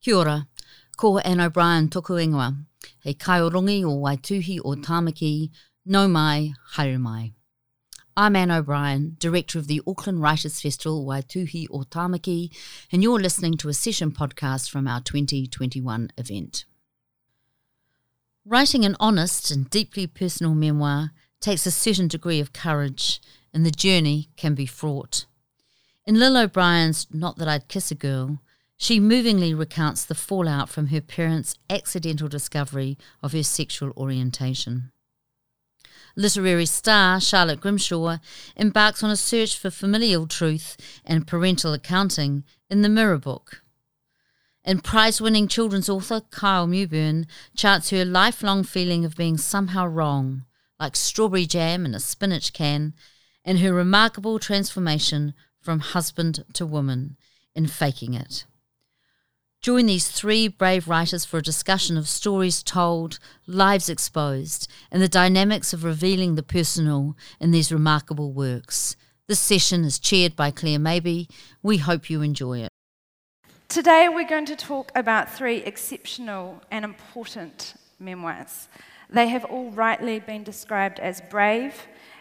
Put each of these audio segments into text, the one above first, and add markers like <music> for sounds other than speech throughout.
Kia ora, ko Anne O'Brien toku ingoa, he kaiorongi o Waituhi o Tamaki, no mai, haere mai. I'm Anne O'Brien, Director of the Auckland Writers Festival Waituhi o Tamaki, and you're listening to a session podcast from our 2021 event. Writing an honest and deeply personal memoir takes a certain degree of courage, and the journey can be fraught. In Lil O'Brien's Not That I'd Kiss a Girl, she movingly recounts the fallout from her parents' accidental discovery of her sexual orientation. Literary star Charlotte Grimshaw embarks on a search for familial truth and parental accounting in the Mirror Book. And prize winning children's author Kyle Mewburn charts her lifelong feeling of being somehow wrong, like strawberry jam in a spinach can, and her remarkable transformation from husband to woman in faking it. Join these three brave writers for a discussion of stories told, lives exposed, and the dynamics of revealing the personal in these remarkable works. This session is chaired by Claire Mabey. We hope you enjoy it. Today, we're going to talk about three exceptional and important memoirs. They have all rightly been described as brave,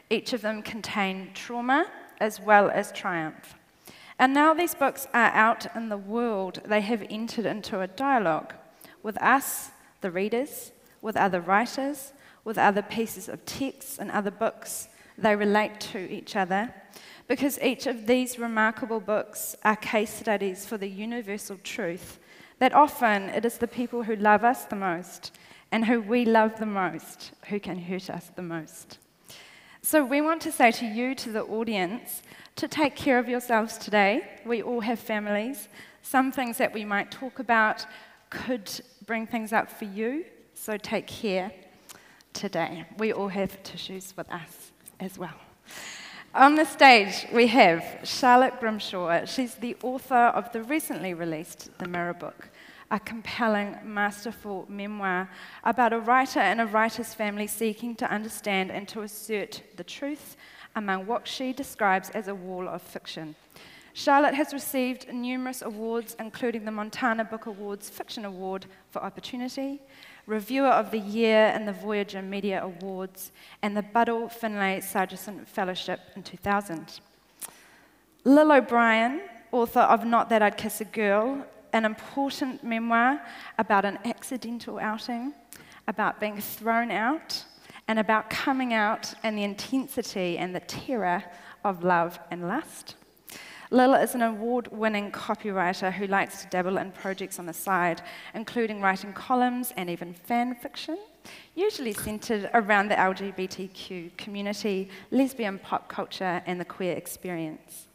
each of them contain trauma as well as triumph. And now these books are out in the world, they have entered into a dialogue with us, the readers, with other writers, with other pieces of text and other books. They relate to each other because each of these remarkable books are case studies for the universal truth that often it is the people who love us the most and who we love the most who can hurt us the most. So, we want to say to you, to the audience, to take care of yourselves today. We all have families. Some things that we might talk about could bring things up for you, so take care today. We all have tissues with us as well. On the stage, we have Charlotte Grimshaw. She's the author of the recently released The Mirror Book, a compelling, masterful memoir about a writer and a writer's family seeking to understand and to assert the truth among what she describes as a wall of fiction. Charlotte has received numerous awards, including the Montana Book Awards Fiction Award for Opportunity, Reviewer of the Year in the Voyager Media Awards, and the Buddle Findlay Sargeson Fellowship in 2000. Lil O'Brien, author of Not That I'd Kiss a Girl, an important memoir about an accidental outing, about being thrown out, and about coming out and the intensity and the terror of love and lust. Lila is an award winning copywriter who likes to dabble in projects on the side, including writing columns and even fan fiction, usually centered around the LGBTQ community, lesbian pop culture, and the queer experience.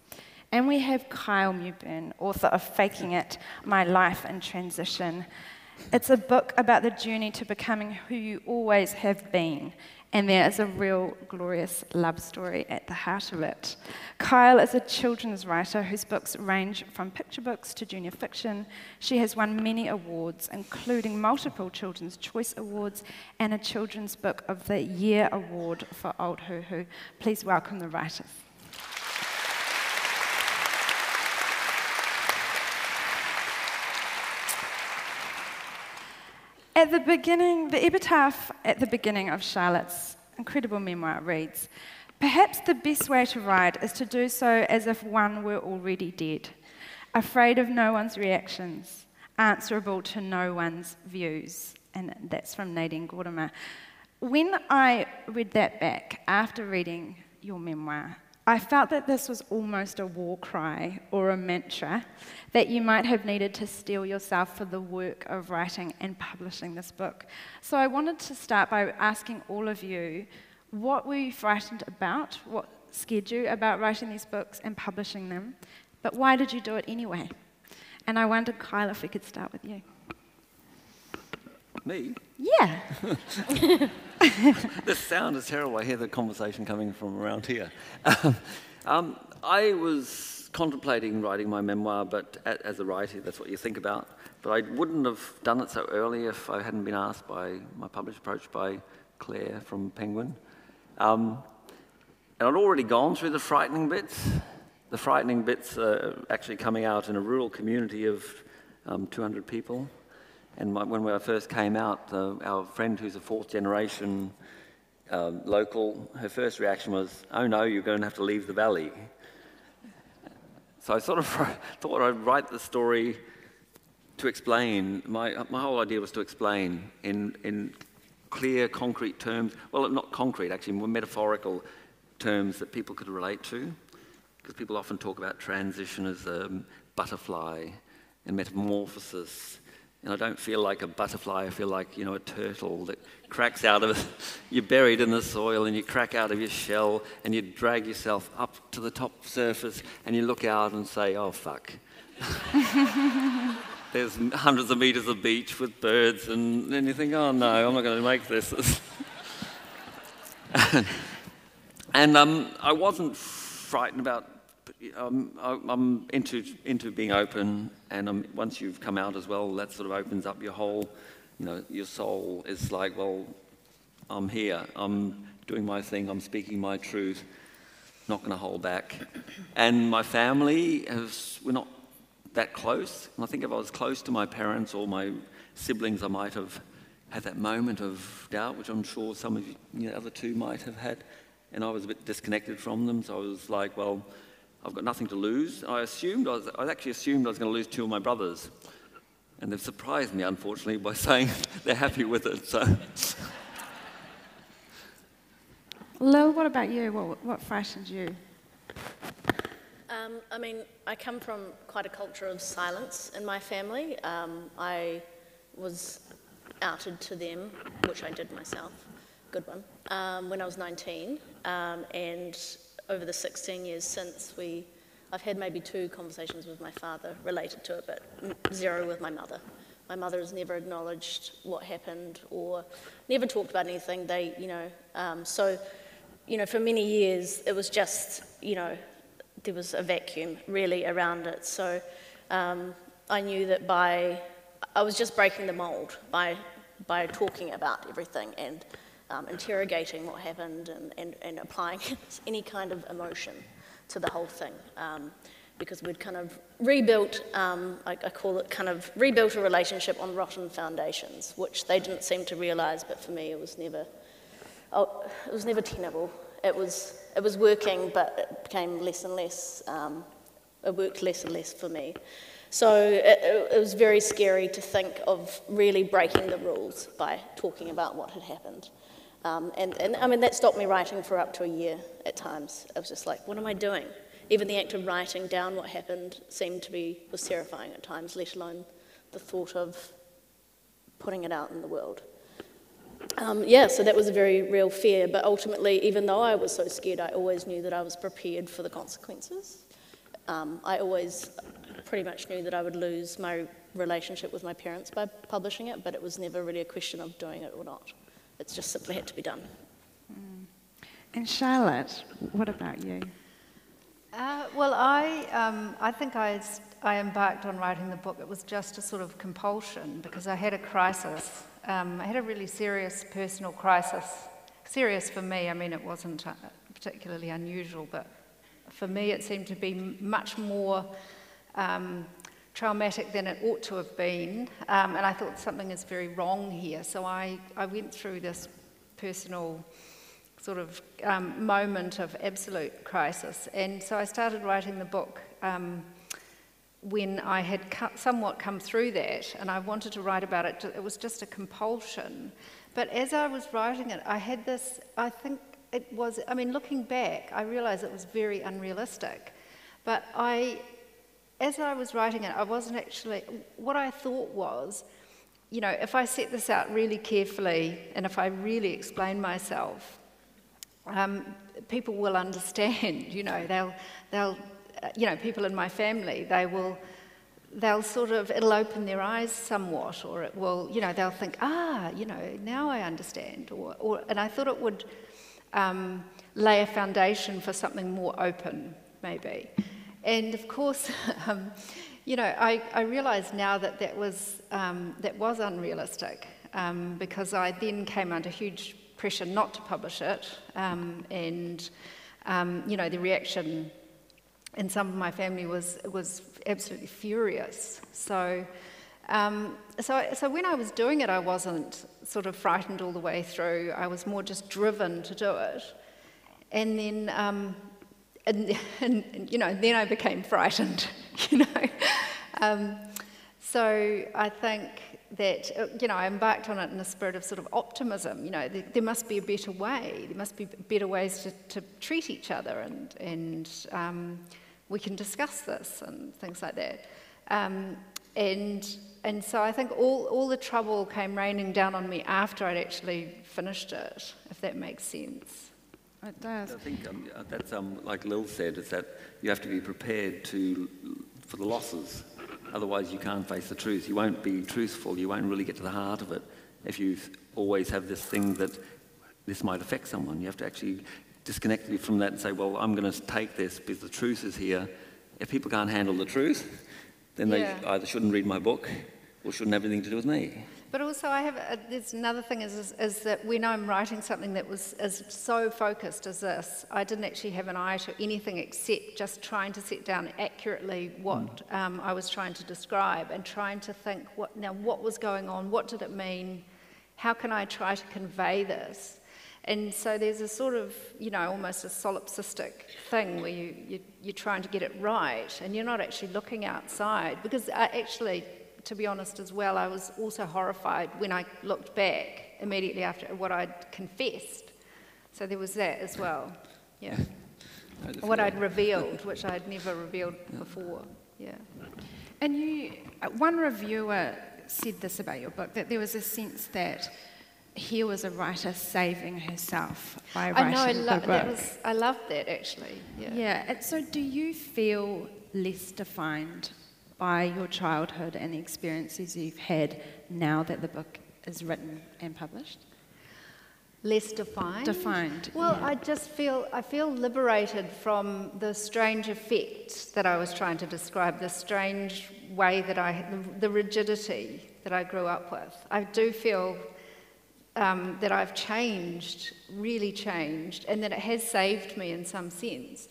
And we have Kyle Mewburn, author of Faking It My Life in Transition, it's a book about the journey to becoming who you always have been. And there is a real glorious love story at the heart of it. Kyle is a children's writer whose books range from picture books to junior fiction. She has won many awards, including multiple Children's Choice Awards and a Children's Book of the Year Award for Aotearoa. Please welcome the writers. At the beginning, the epitaph at the beginning of Charlotte's incredible memoir reads Perhaps the best way to write is to do so as if one were already dead, afraid of no one's reactions, answerable to no one's views. And that's from Nadine Gordimer. When I read that back after reading your memoir, I felt that this was almost a war cry or a mantra that you might have needed to steel yourself for the work of writing and publishing this book. So I wanted to start by asking all of you what were you frightened about? What scared you about writing these books and publishing them? But why did you do it anyway? And I wondered, Kyle, if we could start with you. Me? Yeah. <laughs> <laughs> the sound is terrible. I hear the conversation coming from around here. um, I was contemplating writing my memoir, but as a writer, that's what you think about. But I wouldn't have done it so early if I hadn't been asked by my publisher, approached by Claire from Penguin. Um, and I'd already gone through the frightening bits. The frightening bits are actually coming out in a rural community of um, 200 people. And my, when I first came out, uh, our friend who's a fourth generation uh, local, her first reaction was, oh no, you're going to have to leave the valley. So I sort of <laughs> thought I'd write the story to explain. My, my whole idea was to explain in, in clear, concrete terms. Well, not concrete, actually, more metaphorical terms that people could relate to. Because people often talk about transition as a butterfly and metamorphosis and I don't feel like a butterfly, I feel like, you know, a turtle that cracks out of, <laughs> you're buried in the soil and you crack out of your shell and you drag yourself up to the top surface and you look out and say, oh, fuck. <laughs> There's hundreds of meters of beach with birds and then you think, oh no, I'm not going to make this. <laughs> and um, I wasn't frightened about um, I'm into, into being open, and um, once you've come out as well, that sort of opens up your whole, you know, your soul is like, well, I'm here, I'm doing my thing, I'm speaking my truth, not going to hold back. And my family, has, we're not that close. And I think if I was close to my parents or my siblings, I might have had that moment of doubt, which I'm sure some of you, you know, other two might have had. And I was a bit disconnected from them, so I was like, well, I've got nothing to lose. I assumed, I, was, I actually assumed I was going to lose two of my brothers. And they've surprised me, unfortunately, by <laughs> saying they're happy with it. So. Lil, what about you? What, what frightened you? Um, I mean, I come from quite a culture of silence in my family. Um, I was outed to them, which I did myself, good one, um, when I was 19. Um, and over the 16 years since we, I've had maybe two conversations with my father related to it, but zero with my mother. My mother has never acknowledged what happened or never talked about anything. They, you know, um, so, you know, for many years it was just, you know, there was a vacuum really around it. So um, I knew that by, I was just breaking the mold by, by talking about everything and um, interrogating what happened and, and, and applying <laughs> any kind of emotion to the whole thing. Um, because we'd kind of rebuilt, um, I, I, call it kind of rebuilt a relationship on rotten foundations, which they didn't seem to realize, but for me it was never, oh, it was never tenable. It was, it was working, but it became less and less, um, it worked less and less for me. So it, it, was very scary to think of really breaking the rules by talking about what had happened. Um, and, and I mean, that stopped me writing for up to a year at times. I was just like, what am I doing? Even the act of writing down what happened seemed to be, was terrifying at times, let alone the thought of putting it out in the world. Um, yeah, so that was a very real fear, but ultimately, even though I was so scared, I always knew that I was prepared for the consequences. Um, I always pretty much knew that I would lose my relationship with my parents by publishing it, but it was never really a question of doing it or not. It's just simply had to be done. Mm. And Charlotte, what about you? Uh, well, I, um, I think I, I embarked on writing the book. It was just a sort of compulsion because I had a crisis. Um, I had a really serious personal crisis. Serious for me, I mean, it wasn't uh, particularly unusual, but for me, it seemed to be much more um, traumatic than it ought to have been. Um, and I thought something is very wrong here. So I, I went through this personal sort of um, moment of absolute crisis. And so I started writing the book um, when I had somewhat come through that and I wanted to write about it. It was just a compulsion. But as I was writing it, I had this, I think it was, I mean, looking back, I realized it was very unrealistic. But I as I was writing it, I wasn't actually, what I thought was, you know, if I set this out really carefully and if I really explain myself, um, people will understand, <laughs> you know, they'll, they'll, uh, you know, people in my family, they will, they'll sort of, it'll open their eyes somewhat, or it will, you know, they'll think, ah, you know, now I understand. Or, or, and I thought it would um, lay a foundation for something more open, maybe. And of course, <laughs> um, you know, I, I realise now that that was, um, that was unrealistic um, because I then came under huge pressure not to publish it. Um, and, um, you know, the reaction in some of my family was, was absolutely furious. So, Um, so, so when I was doing it, I wasn't sort of frightened all the way through. I was more just driven to do it. And then, um, and, and, you know, then I became frightened, <laughs> you know. Um, so I think that, uh, you know, I embarked on it in a spirit of sort of optimism. You know, there, there must be a better way. There must be better ways to, to treat each other, and, and um, we can discuss this and things like that. Um, and, and so I think all, all the trouble came raining down on me after I'd actually finished it, if that makes sense. It does. I think um, that's um, like Lil said, is that you have to be prepared to for the losses. Otherwise, you can't face the truth. You won't be truthful. You won't really get to the heart of it if you always have this thing that this might affect someone. You have to actually disconnect you from that and say, well, I'm going to take this because the truth is here. If people can't handle the truth, then yeah. they either shouldn't read my book or shouldn't have anything to do with me. But also, I have a, there's another thing is, is, is, that when I'm writing something that was as so focused as this, I didn't actually have an eye to anything except just trying to set down accurately what mm. um, I was trying to describe and trying to think what now what was going on, what did it mean, how can I try to convey this. And so there's a sort of, you know, almost a solipsistic thing where you, you, you're trying to get it right and you're not actually looking outside. Because uh, actually, to be honest as well, I was also horrified when I looked back immediately after what I'd confessed. So there was that as well. Yeah. <laughs> what I'd revealed, which I'd never revealed before. Yeah. And you, uh, one reviewer said this about your book that there was a sense that here was a writer saving herself by writing I know, I lo- the book. That was, I loved that actually. Yeah. Yeah. And so, do you feel less defined by your childhood and the experiences you've had now that the book is written and published? Less defined. Defined. Well, yeah. I just feel I feel liberated from the strange effect that I was trying to describe. The strange way that I, the, the rigidity that I grew up with. I do feel um, that I've changed, really changed, and that it has saved me in some sense.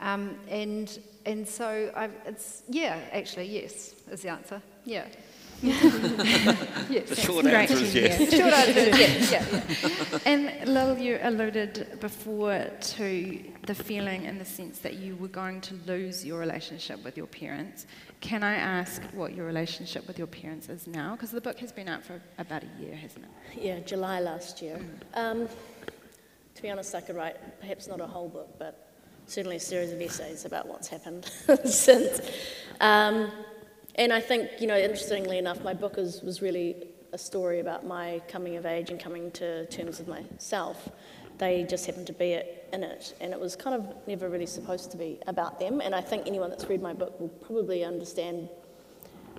Um, and and so I've, it's yeah, actually yes is the answer. Yeah. <laughs> yes. The short answer is yes. short answer is yes. <laughs> Yeah, yeah. And Lil, you alluded before to the feeling and the sense that you were going to lose your relationship with your parents. Can I ask what your relationship with your parents is now? Because the book has been out for about a year, hasn't it? Yeah, July last year. Um, to be honest, I could write perhaps not a whole book, but certainly a series of essays about what's happened <laughs> since. Um, and I think, you know, interestingly enough, my book is, was really a story about my coming of age and coming to terms with myself. They just happened to be in it, and it was kind of never really supposed to be about them. And I think anyone that's read my book will probably understand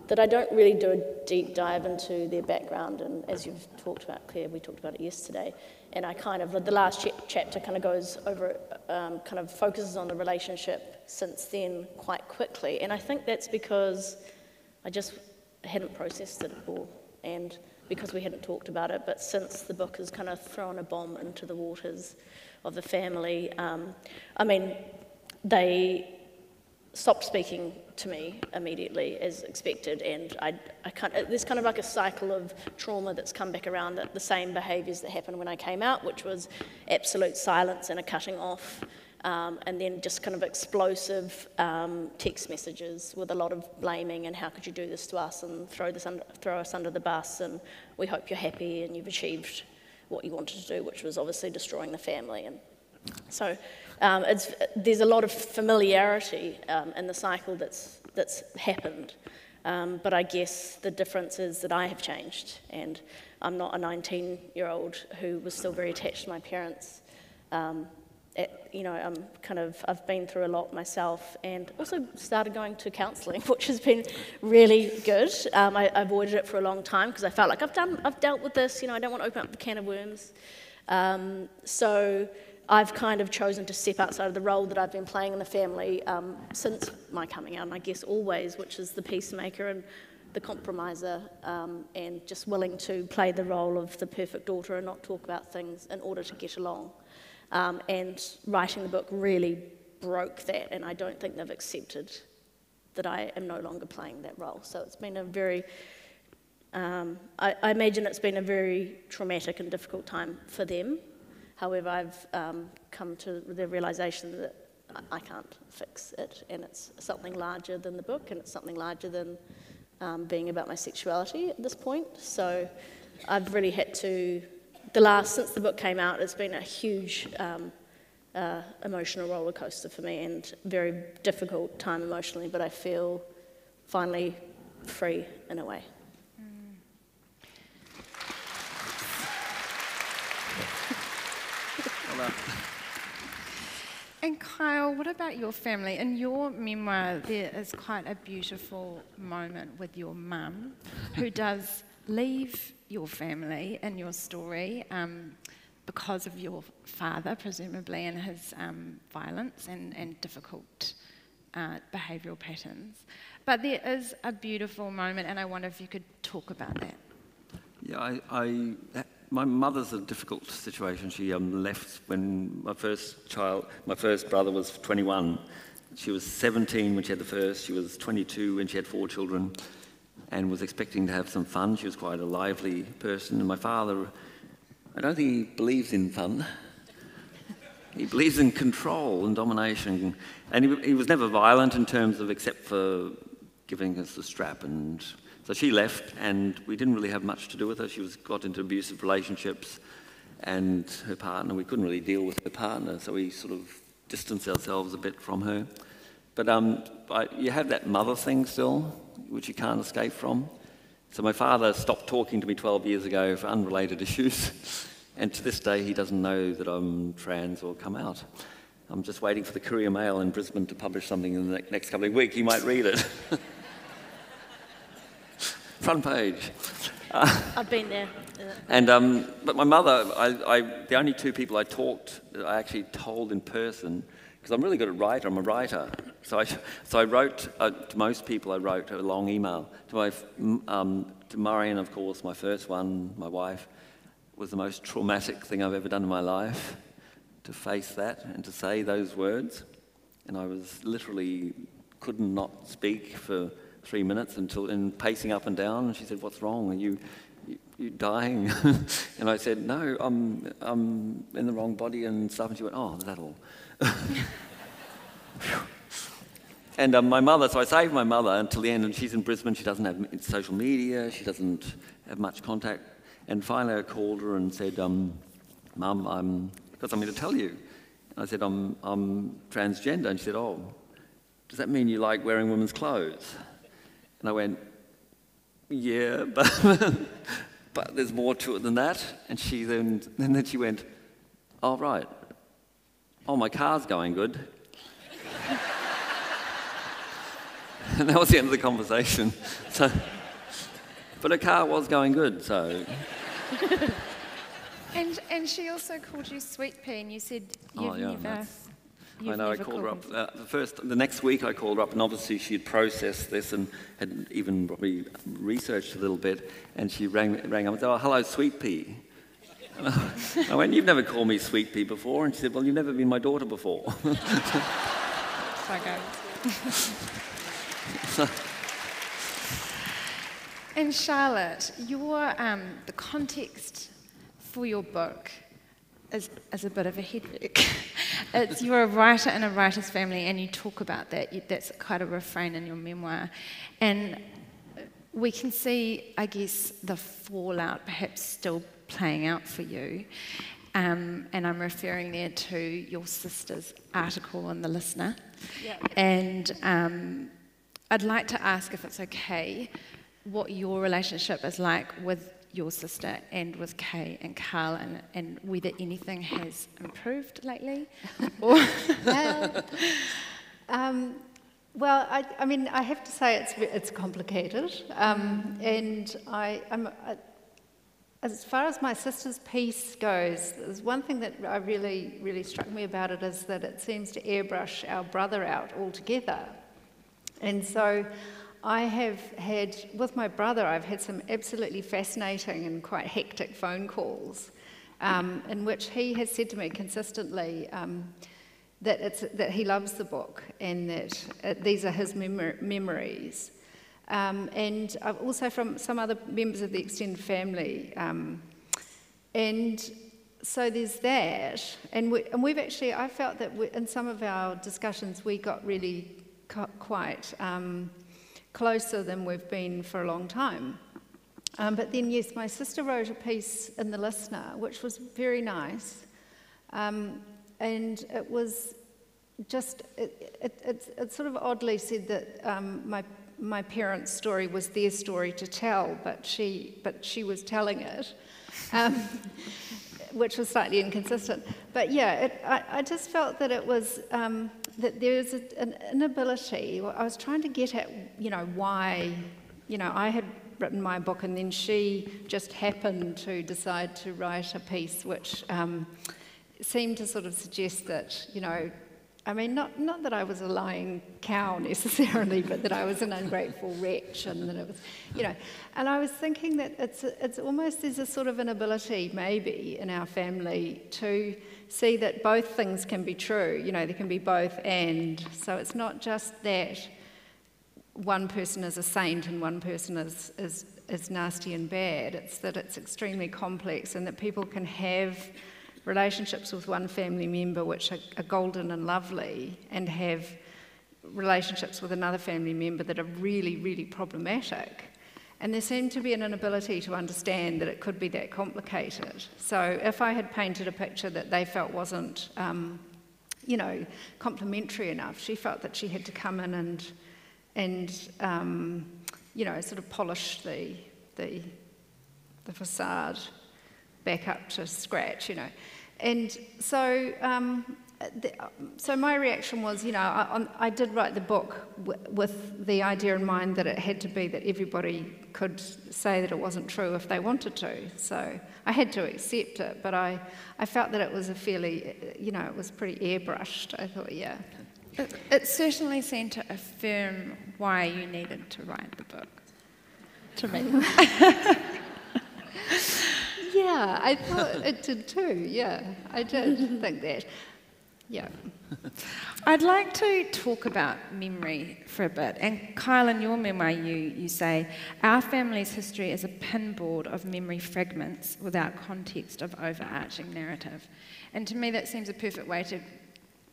that I don't really do a deep dive into their background. And as you've talked about, Claire, we talked about it yesterday and I kind of, the last ch- chapter kind of goes over, um, kind of focuses on the relationship since then quite quickly. And I think that's because I just hadn't processed it all and because we hadn't talked about it. But since the book has kind of thrown a bomb into the waters of the family, um, I mean, they stopped speaking to me immediately as expected, and I, I can't, there's kind of like a cycle of trauma that's come back around that the same behaviours that happened when I came out, which was absolute silence and a cutting off, um, and then just kind of explosive um, text messages with a lot of blaming and how could you do this to us and throw, this under, throw us under the bus and we hope you're happy and you've achieved what you wanted to do, which was obviously destroying the family. And so um, there's a lot of familiarity um, in the cycle that's, that's happened. Um, but I guess the difference is that I have changed, and I'm not a 19 year old who was still very attached to my parents. Um, it, you know, I'm kind of, I've been through a lot myself and also started going to counselling, <laughs> which has been really good. Um, I, I, avoided it for a long time because I felt like I've done, I've dealt with this, you know, I don't want to open up the can of worms. Um, so I've kind of chosen to step outside of the role that I've been playing in the family um, since my coming out, and I guess always, which is the peacemaker and the compromiser, um, and just willing to play the role of the perfect daughter and not talk about things in order to get along. Um, and writing the book really broke that, and I don't think they've accepted that I am no longer playing that role. So it's been a very Um, I, I, imagine it's been a very traumatic and difficult time for them. However, I've um, come to the realization that I can't fix it, and it's something larger than the book, and it's something larger than um, being about my sexuality at this point. So I've really had to, the last, since the book came out, it's been a huge um, uh, emotional roller coaster for me and very difficult time emotionally, but I feel finally free in a way. And Kyle, what about your family? In your memoir, there is quite a beautiful moment with your mum, who does leave your family in your story um, because of your father, presumably, and his um, violence and, and difficult uh, behavioural patterns. But there is a beautiful moment, and I wonder if you could talk about that. Yeah, I, I my mother's a difficult situation. She um, left when my first child, my first brother was 21. She was 17 when she had the first. She was 22 when she had four children and was expecting to have some fun. She was quite a lively person. And my father, I don't think he believes in fun. He believes in control and domination. And he, he was never violent in terms of, except for giving us the strap and so she left, and we didn't really have much to do with her. She was got into abusive relationships, and her partner, we couldn't really deal with her partner, so we sort of distanced ourselves a bit from her. But um, I, you have that mother thing still, which you can't escape from. So my father stopped talking to me 12 years ago for unrelated <laughs> issues, and to this day he doesn't know that I'm trans or come out. I'm just waiting for the Courier Mail in Brisbane to publish something in the next couple of weeks. He might read it. <laughs> front page. I've been there. <laughs> And um, but my mother, I, I, the only two people I talked, I actually told in person, because I'm really good at writing. I'm a writer, so I, so I wrote uh, to most people. I wrote a long email to my um, to Marion, of course, my first one, my wife, was the most traumatic thing I've ever done in my life. To face that and to say those words, and I was literally couldn't not speak for three minutes until and pacing up and down. And she said, "What's wrong? Are you, you, you dying?" <laughs> and I said, "No, I'm I'm in the wrong body and stuff." And she went, "Oh, that'll." <laughs> and um, my mother, so I saved my mother until the end, and she's in Brisbane. She doesn't have social media. She doesn't have much contact. And finally, I called her and said, um, "Mum, I'm got something to tell you." And I said, "I'm I'm transgender," and she said, "Oh." Does that mean you like wearing women's clothes? And I went, yeah, <laughs> but, but there's more to it than that. And she then, and then she went, oh, right. Oh, my car's going good. <laughs> and that was the end of the conversation. <laughs> So, but her car was going good, so. and, and she also called you Sweet Pea, and you said oh, you've oh, yeah, never You've I know. I called her up uh, the first, the next week. I called her up, and obviously she had processed this and had even probably researched a little bit. And she rang, rang up and said, "Oh, hello, Sweet Pea." <laughs> I went, "You've never called me Sweet Pea before," and she said, "Well, you've never been my daughter before." okay. <laughs> and Charlotte, your um, the context for your book is, is a bit of a headache. <laughs> it's, you're a writer in a writer's family, and you talk about that. You, that's quite a refrain in your memoir. And we can see, I guess, the fallout perhaps still playing out for you. Um, and I'm referring there to your sister's article in The Listener. Yep. And um, I'd like to ask if it's okay what your relationship is like with your sister and with Kay and Karl and, and whether anything has improved lately? <laughs> well, <laughs> um, well I, I, mean, I have to say it's, it's complicated. Um, and I, I, as far as my sister's piece goes, there's one thing that I really, really struck me about it is that it seems to airbrush our brother out altogether. And so I have had, with my brother, I've had some absolutely fascinating and quite hectic phone calls um, in which he has said to me consistently um, that, that he loves the book and that uh, these are his mem- memories. Um, and also from some other members of the extended family. Um, and so there's that. And, we, and we've actually, I felt that we, in some of our discussions, we got really quite um, closer than we've been for a long time. Um, but then, yes, my sister wrote a piece in The Listener, which was very nice. Um, and it was just, it, it, it, it, sort of oddly said that um, my, my parents' story was their story to tell, but she, but she was telling it, um, <laughs> which was slightly inconsistent. But yeah, it, I, I, just felt that it was, um, that there's an inability, I was trying to get at, you know, why, you know, I had written my book and then she just happened to decide to write a piece which um, seemed to sort of suggest that, you know, I mean, not, not that I was a lying cow necessarily, <laughs> but that I was an ungrateful wretch and that it was, you know. And I was thinking that it's, it's almost there's a sort of an ability, maybe, in our family to see that both things can be true. You know, there can be both and. So it's not just that one person is a saint and one person is, is, is nasty and bad. It's that it's extremely complex and that people can have relationships with one family member which are, are golden and lovely and have relationships with another family member that are really, really problematic. And there seemed to be an inability to understand that it could be that complicated. So if I had painted a picture that they felt wasn't, um, you know, complimentary enough, she felt that she had to come in and, and um, you know, sort of polish the, the, the facade back up to scratch, you know. And so, um, the, so my reaction was, you know, I, I did write the book w- with the idea in mind that it had to be that everybody could say that it wasn't true if they wanted to. So I had to accept it, but I, I felt that it was a fairly, you know, it was pretty airbrushed. I thought, yeah. It, it certainly seemed to affirm why you needed to write the book. To me. <laughs> Yeah, I thought it did too. Yeah, I did think that. Yeah. I'd like to talk about memory for a bit. And Kyle, in your memoir, you, you say, Our family's history is a pinboard of memory fragments without context of overarching narrative. And to me, that seems a perfect way to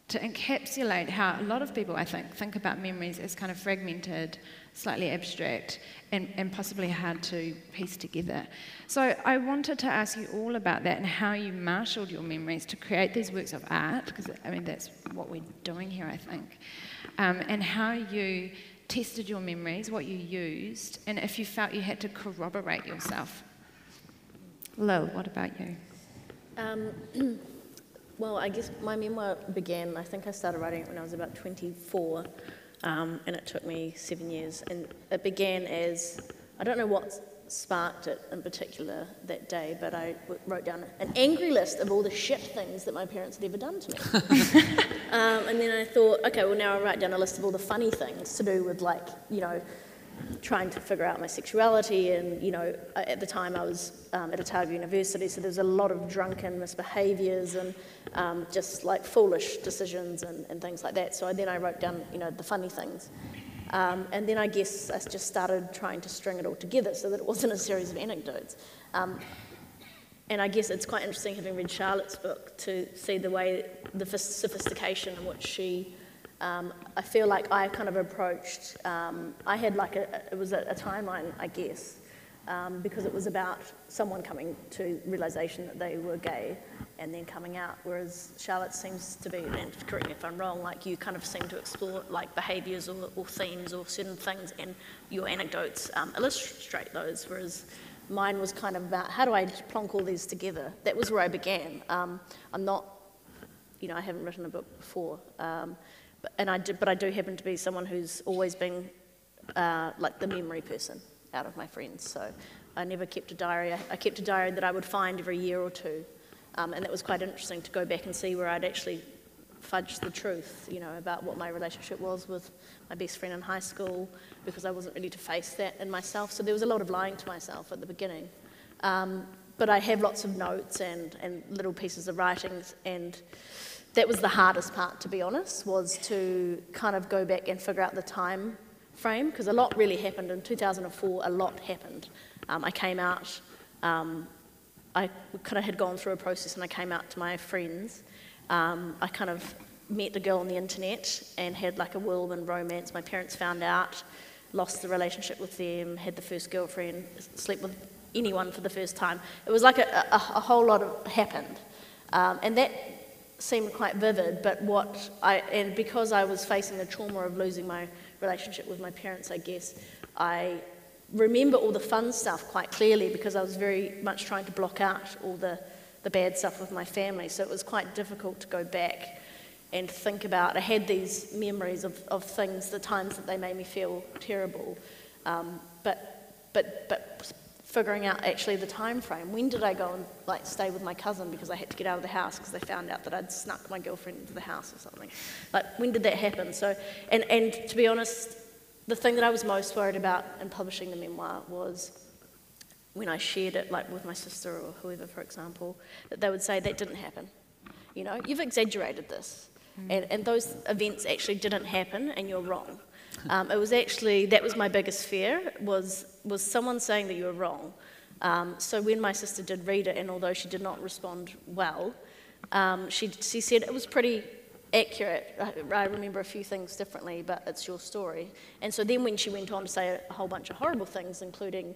to encapsulate how a lot of people, I think, think about memories as kind of fragmented, slightly abstract, and, and possibly hard to piece together. So I wanted to ask you all about that and how you marshaled your memories to create these works of art, because I mean, that's what we're doing here, I think, um, and how you tested your memories, what you used, and if you felt you had to corroborate yourself. Lil, what about you? Um, <clears throat> Well, I guess my memoir began, I think I started writing it when I was about 24, um, and it took me seven years. And it began as I don't know what sparked it in particular that day, but I wrote down an angry list of all the shit things that my parents had ever done to me. <laughs> um, and then I thought, okay, well, now I'll write down a list of all the funny things to do with, like, you know, trying to figure out my sexuality. And, you know, at the time I was um, at Otago University, so there was a lot of drunken misbehaviours and um, just like foolish decisions and, and things like that. So then I wrote down, you know, the funny things. Um, and then I guess I just started trying to string it all together so that it wasn't a series of anecdotes. Um, and I guess it's quite interesting having read Charlotte's book to see the way, the sophistication in which she um, I feel like I kind of approached, um, I had like a, it was a, a timeline, I guess, um, because it was about someone coming to realization that they were gay and then coming out, whereas Charlotte seems to be, and correct me if I'm wrong, like you kind of seem to explore like behaviours or, or themes or certain things, and your anecdotes um, illustrate those, whereas mine was kind of about how do I plonk all these together. That was where I began. Um, I'm not, you know, I haven't written a book before. And I do, but I do happen to be someone who's always been uh, like the memory person out of my friends. So I never kept a diary. I, kept a diary that I would find every year or two. Um, and it was quite interesting to go back and see where I'd actually fudged the truth, you know, about what my relationship was with my best friend in high school because I wasn't ready to face that in myself. So there was a lot of lying to myself at the beginning. Um, but I have lots of notes and, and little pieces of writings and that was the hardest part, to be honest, was to kind of go back and figure out the time frame because a lot really happened in 2004. A lot happened. Um, I came out. Um, I kind of had gone through a process, and I came out to my friends. Um, I kind of met a girl on the internet and had like a whirlwind romance. My parents found out, lost the relationship with them, had the first girlfriend, slept with anyone for the first time. It was like a, a, a whole lot of happened, um, and that seemed quite vivid. But what I and because I was facing the trauma of losing my relationship with my parents, I guess I remember all the fun stuff quite clearly because I was very much trying to block out all the the bad stuff with my family. So it was quite difficult to go back and think about. I had these memories of, of things, the times that they made me feel terrible, um, but, but, but figuring out actually the time frame. When did I go and like stay with my cousin because I had to get out of the house because they found out that I'd snuck my girlfriend into the house or something? Like when did that happen? So, and, and to be honest, the thing that I was most worried about in publishing the memoir was when I shared it, like with my sister or whoever, for example, that they would say that didn't happen. You know, you've exaggerated this. Mm. And, and those events actually didn't happen, and you're wrong. Um, it was actually, that was my biggest fear, was, was someone saying that you were wrong. Um, so when my sister did read it, and although she did not respond well, um, she, she said it was pretty accurate. I, I, remember a few things differently, but it's your story. And so then when she went on to say a whole bunch of horrible things, including,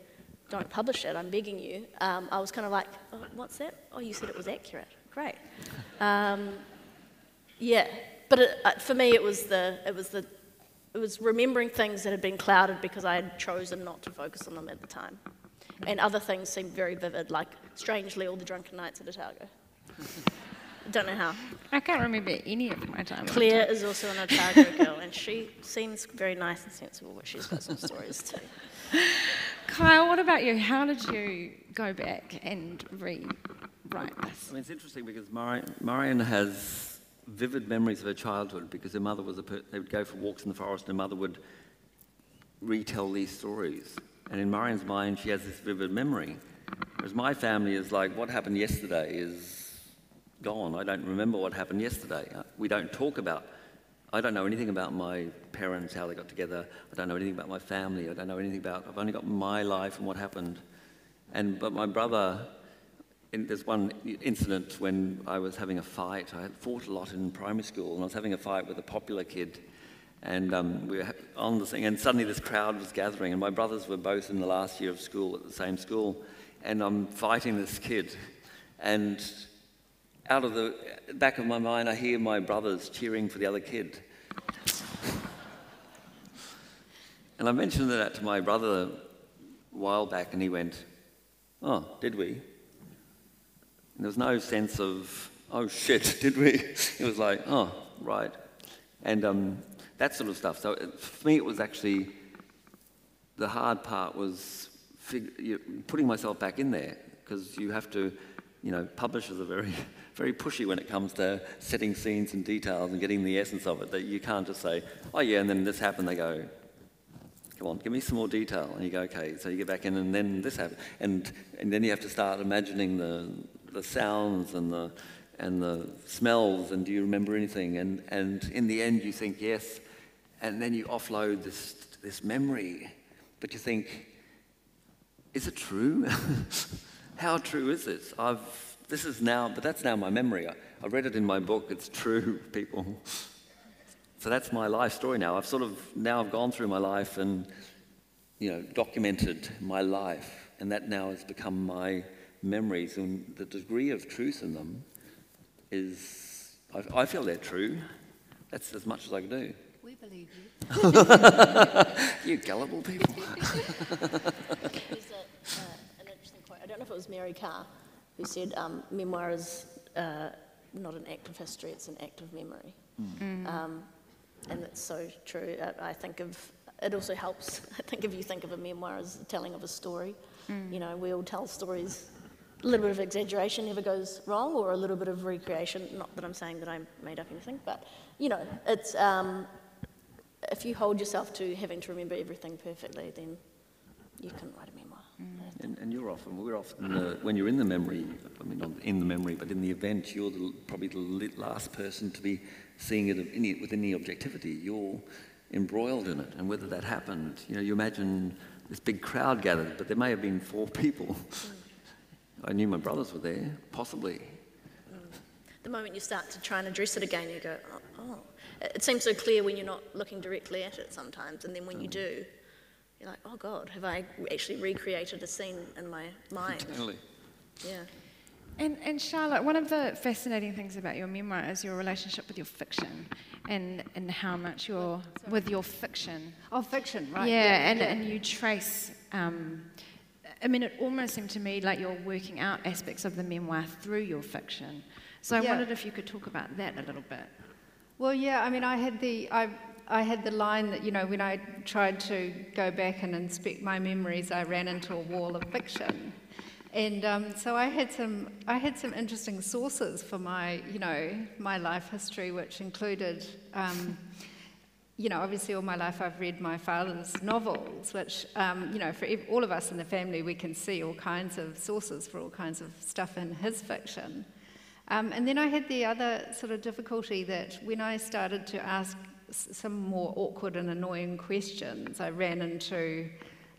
don't publish it, I'm begging you, um, I was kind of like, oh, what's that? Oh, you said it was accurate. Great. <laughs> Um, yeah, but it, uh, for me, it was the it was the it was remembering things that had been clouded because I had chosen not to focus on them at the time, and other things seemed very vivid, like strangely all the drunken nights at Otago. Don't know how. I can't remember any of my time. Claire is also an Otago girl, and she seems very nice and sensible, but she's got some stories too. Kyle, what about you? How did you go back and rewrite this? I mean, it's interesting because Marion has vivid memories of her childhood because her mother was a per- they would go for walks in the forest and her mother would retell these stories. And in Marian's mind, she has this vivid memory. Whereas my family is like, what happened yesterday is gone. I don't remember what happened yesterday. Uh, we don't talk about, I don't know anything about my parents, how they got together. I don't know anything about my family. I don't know anything about, I've only got my life and what happened. And, but my brother in, there's one incident when I was having a fight. I had fought a lot in primary school, and I was having a fight with a popular kid. And um, we were on the thing, and suddenly this crowd was gathering, and my brothers were both in the last year of school at the same school, and I'm fighting this kid. And out of the back of my mind, I hear my brothers cheering for the other kid. and I mentioned that to my brother a while back, and he went, Oh, did we? And there was no sense of, oh shit, <laughs> did we? It was like, oh, right. And um, that sort of stuff. So it, for me, it was actually the hard part was fig- putting myself back in there because you have to, you know, publishers are very, <laughs> very pushy when it comes to setting scenes and details and getting the essence of it. That you can't just say, oh yeah, and then this happened. They go, come on, give me some more detail. And you go, okay. So you get back in, and then this happened, and and then you have to start imagining the the sounds and the, and the smells, and do you remember anything? And, and in the end, you think yes, and then you offload this, this memory, but you think, is it true? <laughs> How true is this? I've, this is now, but that's now my memory. I, I read it in my book, it's true, <laughs> people. So that's my life story now. I've sort of, now I've gone through my life and, you know, documented my life, and that now has become my memories and the degree of truth in them is, I, I feel they're true. That's as much as I can do. We believe you. <laughs> you gullible people. <laughs> There's a, uh, an interesting quote. I don't know if it was Mary Karr who said um, memoir is uh, not an act of history, it's an act of memory. Mm. Um, and that's so true. I, I, think of it also helps. <laughs> I think if you think of a memoir as the telling of a story, mm. you know, we all tell stories a little bit of exaggeration never goes wrong, or a little bit of recreation. Not that I'm saying that I made up anything, but you know, it's um, if you hold yourself to having to remember everything perfectly, then you can write a memoir. Mm. And, and, you're often, we're often, uh, when you're in the memory, I mean, not in the memory, but in the event, you're the, probably the last person to be seeing it any, with any objectivity. You're, embroiled in it and whether that happened. You know, you imagine this big crowd gathered, but there may have been four <laughs> people. I knew my brothers were there, possibly. The moment you start to try and address it again, you go, oh, oh. It seems so clear when you're not looking directly at it sometimes, and then when you mm. do, you're like, oh God, have I actually recreated a scene in my mind? Totally. Yeah. And, and Charlotte, one of the fascinating things about your memoir is your relationship with your fiction and, and how much you're with your fiction. Oh, fiction, right. Yeah, yeah and, and you trace, um, I mean, it almost seemed to me like you're working out aspects of the memoir through your fiction. So I yeah. wondered if you could talk about that a little bit. Well, yeah, I mean, I had the, I, I had the line that, you know, when I tried to go back and inspect my memories, I ran into a wall of fiction. And um, so I had some I had some interesting sources for my you know my life history, which included. Um, you know, obviously, all my life I've read my father's novels, which, um, you know, for all of us in the family, we can see all kinds of sources for all kinds of stuff in his fiction. Um, and then I had the other sort of difficulty that when I started to ask some more awkward and annoying questions, I ran into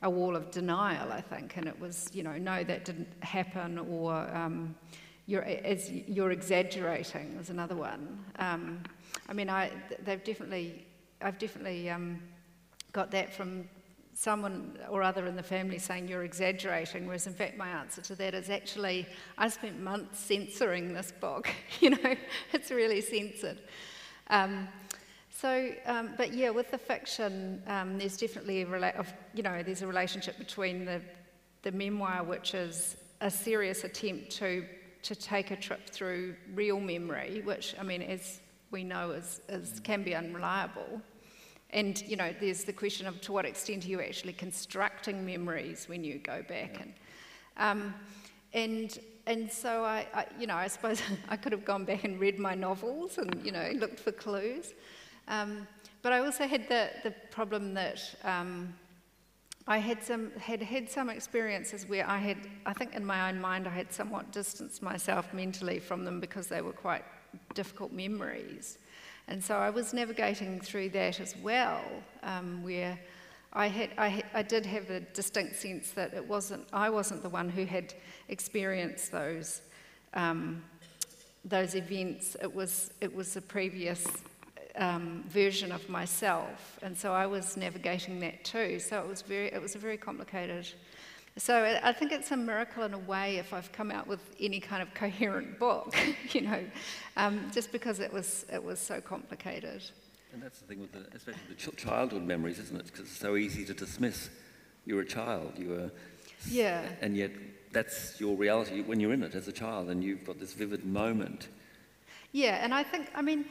a wall of denial, I think, and it was, you know, no, that didn't happen, or um, you're, as you're exaggerating was another one. Um, I mean, I, they've definitely, I've definitely um, got that from someone or other in the family saying you're exaggerating, whereas in fact my answer to that is actually I spent months censoring this book. <laughs> you know, it's really censored. Um, so, um, but yeah, with the fiction, um, there's definitely a rela- of, you know there's a relationship between the the memoir, which is a serious attempt to to take a trip through real memory, which I mean, as we know, is, is can be unreliable. And you know, there's the question of to what extent are you actually constructing memories when you go back and. Um, and and so I, I, you know, I suppose <laughs> I could have gone back and read my novels and you know looked for clues. Um, but I also had the, the problem that um, I had some had had some experiences where I had I think in my own mind I had somewhat distanced myself mentally from them because they were quite difficult memories, and so I was navigating through that as well, um, where I had I, I did have a distinct sense that it wasn't I wasn't the one who had experienced those um, those events. It was it was a previous um, version of myself, and so I was navigating that too. So it was very, it was a very complicated. So I think it's a miracle in a way if I've come out with any kind of coherent book, <laughs> you know, um, just because it was it was so complicated. And that's the thing with the, especially the childhood memories, isn't it? Because it's so easy to dismiss. You're a child. You were. Yeah. And yet, that's your reality when you're in it as a child, and you've got this vivid moment. Yeah, and I think, I mean,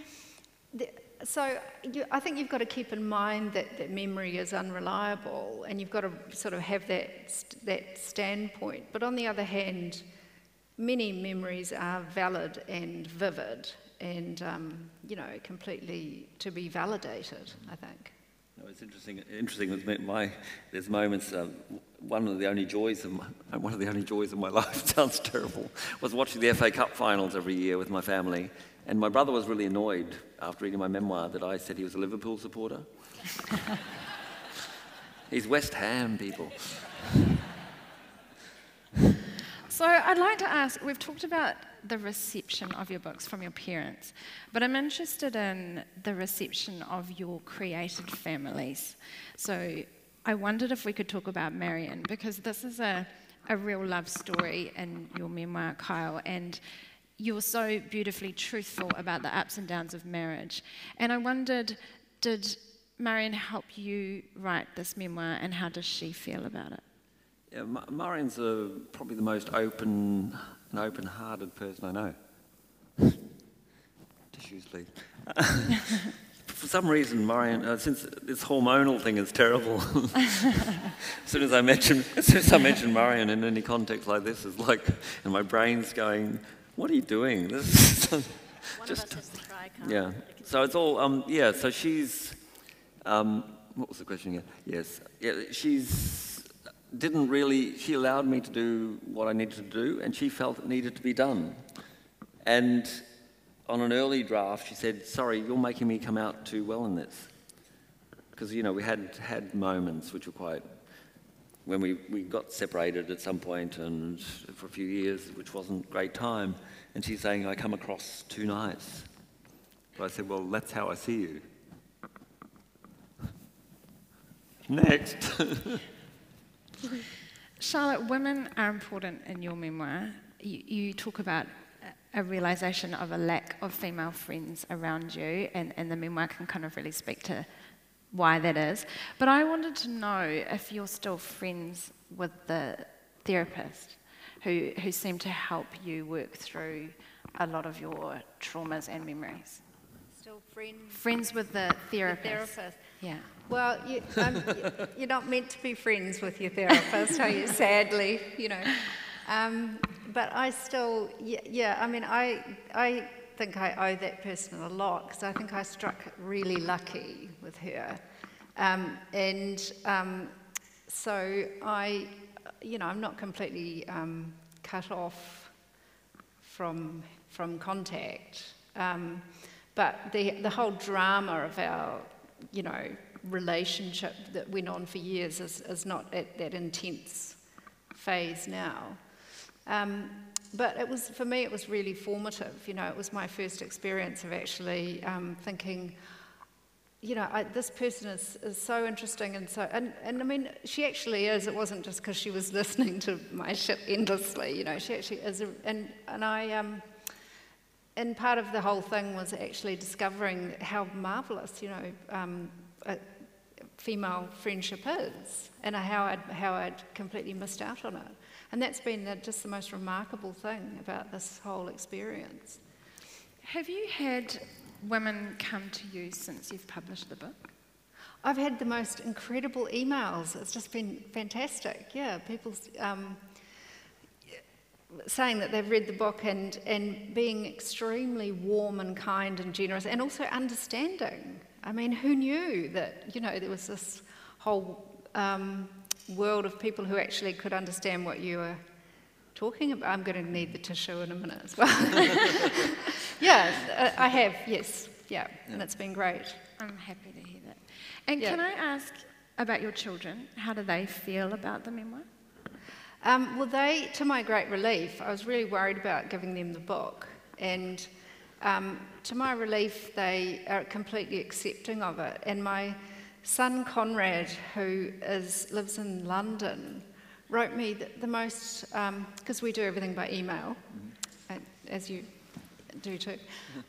the, so you, I think you've got to keep in mind that, that memory is unreliable, and you've got to sort of have that that standpoint. But on the other hand, many memories are valid and vivid, and um, you know, completely to be validated. I think. No, it's interesting. Interesting with my there's moments. Uh, one of the only joys of my, one of the only joys of my <laughs> life sounds terrible was watching the FA Cup finals every year with my family and my brother was really annoyed after reading my memoir that I said he was a Liverpool supporter. <laughs> He's West Ham, people. So I'd like to ask we've talked about the reception of your books from your parents, but I'm interested in the reception of your created families. So I wondered if we could talk about Marion, because this is a, a real love story in your memoir, Kyle, and you're so beautifully truthful about the ups and downs of marriage. And I wondered, did Marion help you write this memoir, and how does she feel about it? Yeah, Marion's a, probably the most open and open-hearted person I know. <laughs> Tissues, <laughs> please. For some reason, Marion, uh, since this hormonal thing is terrible, <laughs> as soon as I mention, as soon as I mention Marion in any context like this, it's like, and my brain's going, what are you doing? <laughs> This is just, Yeah. So it's all, um, yeah, so she's, um, what was the question again? Yes. Yeah, she's, didn't really, she allowed me to do what I needed to do, and she felt it needed to be done. And on an early draft, she said, sorry, you're making me come out too well in this. because you know we had had moments which were quite when we, we got separated at some point and for a few years, which wasn't great time. And she's saying, I come across too nice. But I said, well, that's how I see you. <laughs> Next. <laughs> Charlotte, women are important in your memoir. You, you, talk about a realization of a lack of female friends around you, and, and the memoir can kind of really speak to why that is. But I wanted to know if you're still friends with the therapist who, who seemed to help you work through a lot of your traumas and memories. Still friends? Friends with the therapist. The therapist. Yeah. Well, you, um, you're not meant to be friends with your therapist, are you? Sadly, you know. Um, but I still, yeah, yeah, I mean, I, I think I owe that person a lot because I think I struck really lucky with her. Um, and um, so I, you know, I'm not completely um, cut off from, from contact. Um, but the, the whole drama of our, you know, relationship that went on for years is, is not at that intense phase now. Um, but it was for me it was really formative you know it was my first experience of actually um, thinking you know I, this person is, is so interesting and so and, and i mean she actually is it wasn't just because she was <laughs> listening to my shit endlessly you know she actually is a, and and i um and part of the whole thing was actually discovering how marvelous you know um, female friendship is and how I'd, how I'd completely missed out on it and that's been the, just the most remarkable thing about this whole experience. Have you had women come to you since you've published the book? I've had the most incredible emails. It's just been fantastic. Yeah, people um, saying that they've read the book and, and being extremely warm and kind and generous and also understanding. I mean, who knew that, you know, there was this whole um, world of people who actually could understand what you were talking about. I'm going to need the tissue in a minute as well. <laughs> yeah, I have, yes, yeah, yeah, and it's been great. I'm happy to hear that. And yeah. can I ask about your children? How do they feel about the memoir? Um, well, they, to my great relief, I was really worried about giving them the book, and um, to my relief, they are completely accepting of it. And my son Conrad, who is, lives in London, wrote me the, the most, because um, we do everything by email, mm-hmm. as you do too.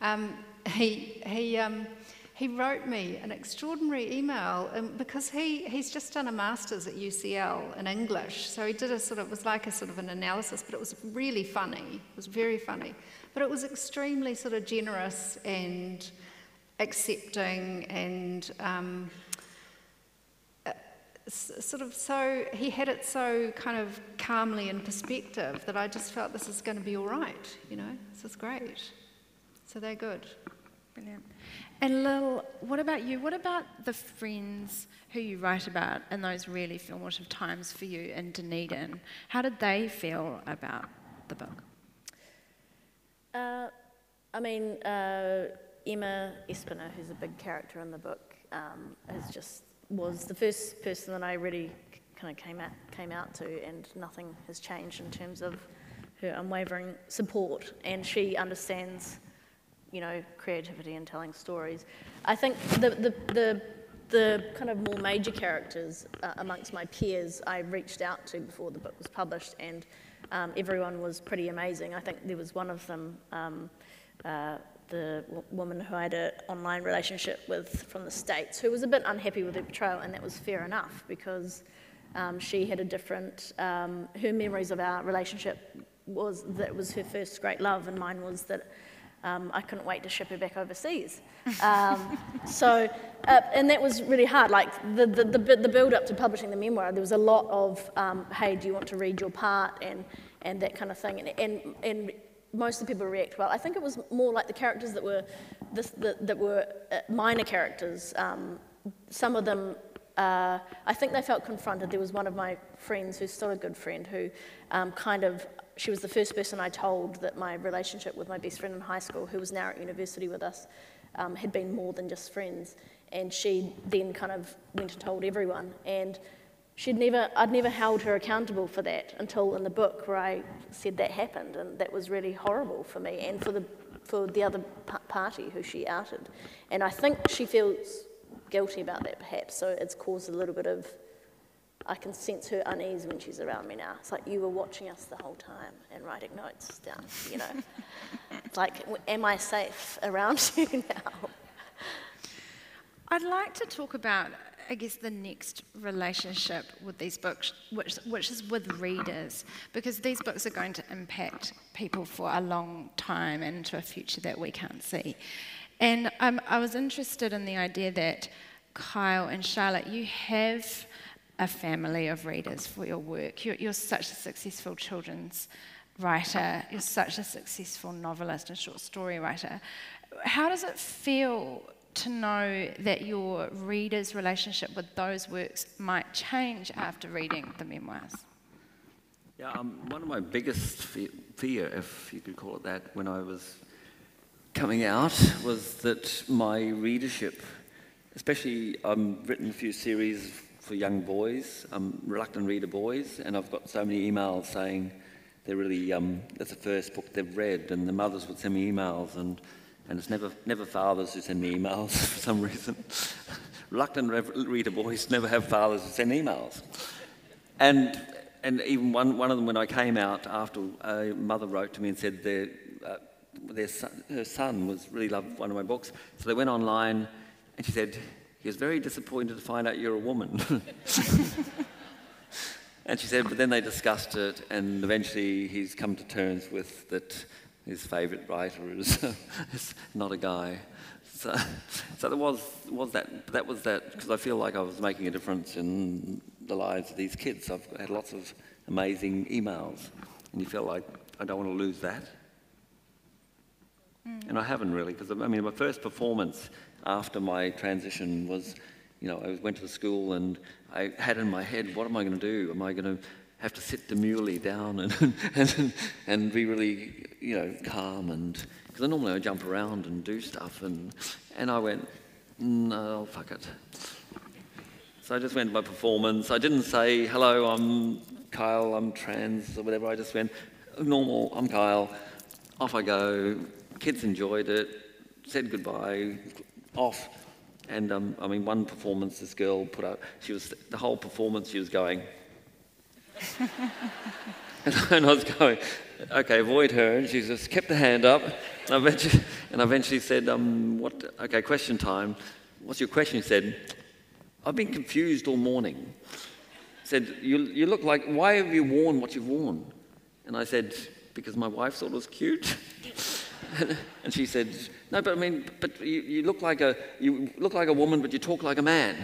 Um, he, he, um, he wrote me an extraordinary email um, because he, he's just done a master's at UCL in English. So he did a sort of, it was like a sort of an analysis, but it was really funny. It was very funny. But it was extremely sort of generous and accepting and um, sort of so, he had it so kind of calmly in perspective that I just felt this is going to be all right, you know, this is great. So they're good. Brilliant. And Lil, what about you? What about the friends who you write about in those really formative times for you in Dunedin? How did they feel about the book? Uh, I mean, uh, Emma Espiner, who's a big character in the book, um, has just was the first person that I really kind of came out, came out to, and nothing has changed in terms of her unwavering support. And she understands, you know, creativity and telling stories. I think the, the, the, the kind of more major characters uh, amongst my peers I reached out to before the book was published, and um, everyone was pretty amazing. I think there was one of them. Um, uh, the w- woman who I had an online relationship with from the States, who was a bit unhappy with the portrayal, and that was fair enough because um, she had a different, um, her memories of our relationship was that it was her first great love, and mine was that um, I couldn't wait to ship her back overseas. Um, <laughs> so, uh, and that was really hard. Like the, the, the, the, build up to publishing the memoir, there was a lot of, um, hey, do you want to read your part, and, and that kind of thing. And, and, and most of the people react well. I think it was more like the characters that were, this, the, that were uh, minor characters. Um, some of them, uh, I think they felt confronted. There was one of my friends, who's still a good friend, who um, kind of, she was the first person I told that my relationship with my best friend in high school, who was now at university with us, um, had been more than just friends. And she then kind of went and told everyone. And she'd never, I'd never held her accountable for that until in the book where I said that happened. And that was really horrible for me and for the, for the other party who she outed. And I think she feels guilty about that perhaps. So it's caused a little bit of I can sense her unease when she's around me now. It's like you were watching us the whole time and writing notes down, you know. <laughs> like, am I safe around <laughs> you now? I'd like to talk about, I guess, the next relationship with these books, which, which is with readers, because these books are going to impact people for a long time and into a future that we can't see. And um, I was interested in the idea that Kyle and Charlotte, you have a family of readers for your work. You're, you're such a successful children's writer, you're such a successful novelist and short story writer. How does it feel to know that your reader's relationship with those works might change after reading the memoirs? Yeah, um, one of my biggest fe- fear, if you could call it that, when I was coming out was that my readership, especially I've um, written a few series for young boys, um, reluctant reader boys, and I've got so many emails saying they're really, um, that's the first book they've read, and the mothers would send me emails, and, and it's never, never fathers who send me emails <laughs> for some reason. reluctant reader boys never have fathers who send emails. And, and even one, one of them, when I came out after a mother wrote to me and said their, uh, their son, her son was really loved one of my books, so they went online and she said, he was very disappointed to find out you're a woman. <laughs> and she said, but then they discussed it, and eventually he's come to terms with that his favourite writer is, <laughs> is not a guy. So, so there was, was that, that was that, because I feel like I was making a difference in the lives of these kids. I've had lots of amazing emails, and you feel like I don't want to lose that. Mm. And I haven't really, because I mean, my first performance after my transition was, you know, I went to the school and I had in my head, what am I going to do? Am I going to have to sit demurely down <laughs> and, and, and be really, you know, calm? And because normally I jump around and do stuff, and, and I went, no, fuck it. So I just went to my performance. I didn't say, hello, I'm Kyle, I'm trans, or whatever. I just went, normal, I'm Kyle. Off I go. Kids enjoyed it, said goodbye, off. And um, I mean, one performance this girl put up, she was, the whole performance she was going. <laughs> and I was going, okay, avoid her. And she just kept the hand up. And I eventually, and eventually said, um, what, okay, question time. What's your question? She said, I've been confused all morning. Said, you, you look like, why have you worn what you've worn? And I said, because my wife thought it was cute. <laughs> and she said, "No, but I mean, but you, you, look like a you look like a woman, but you talk like a man."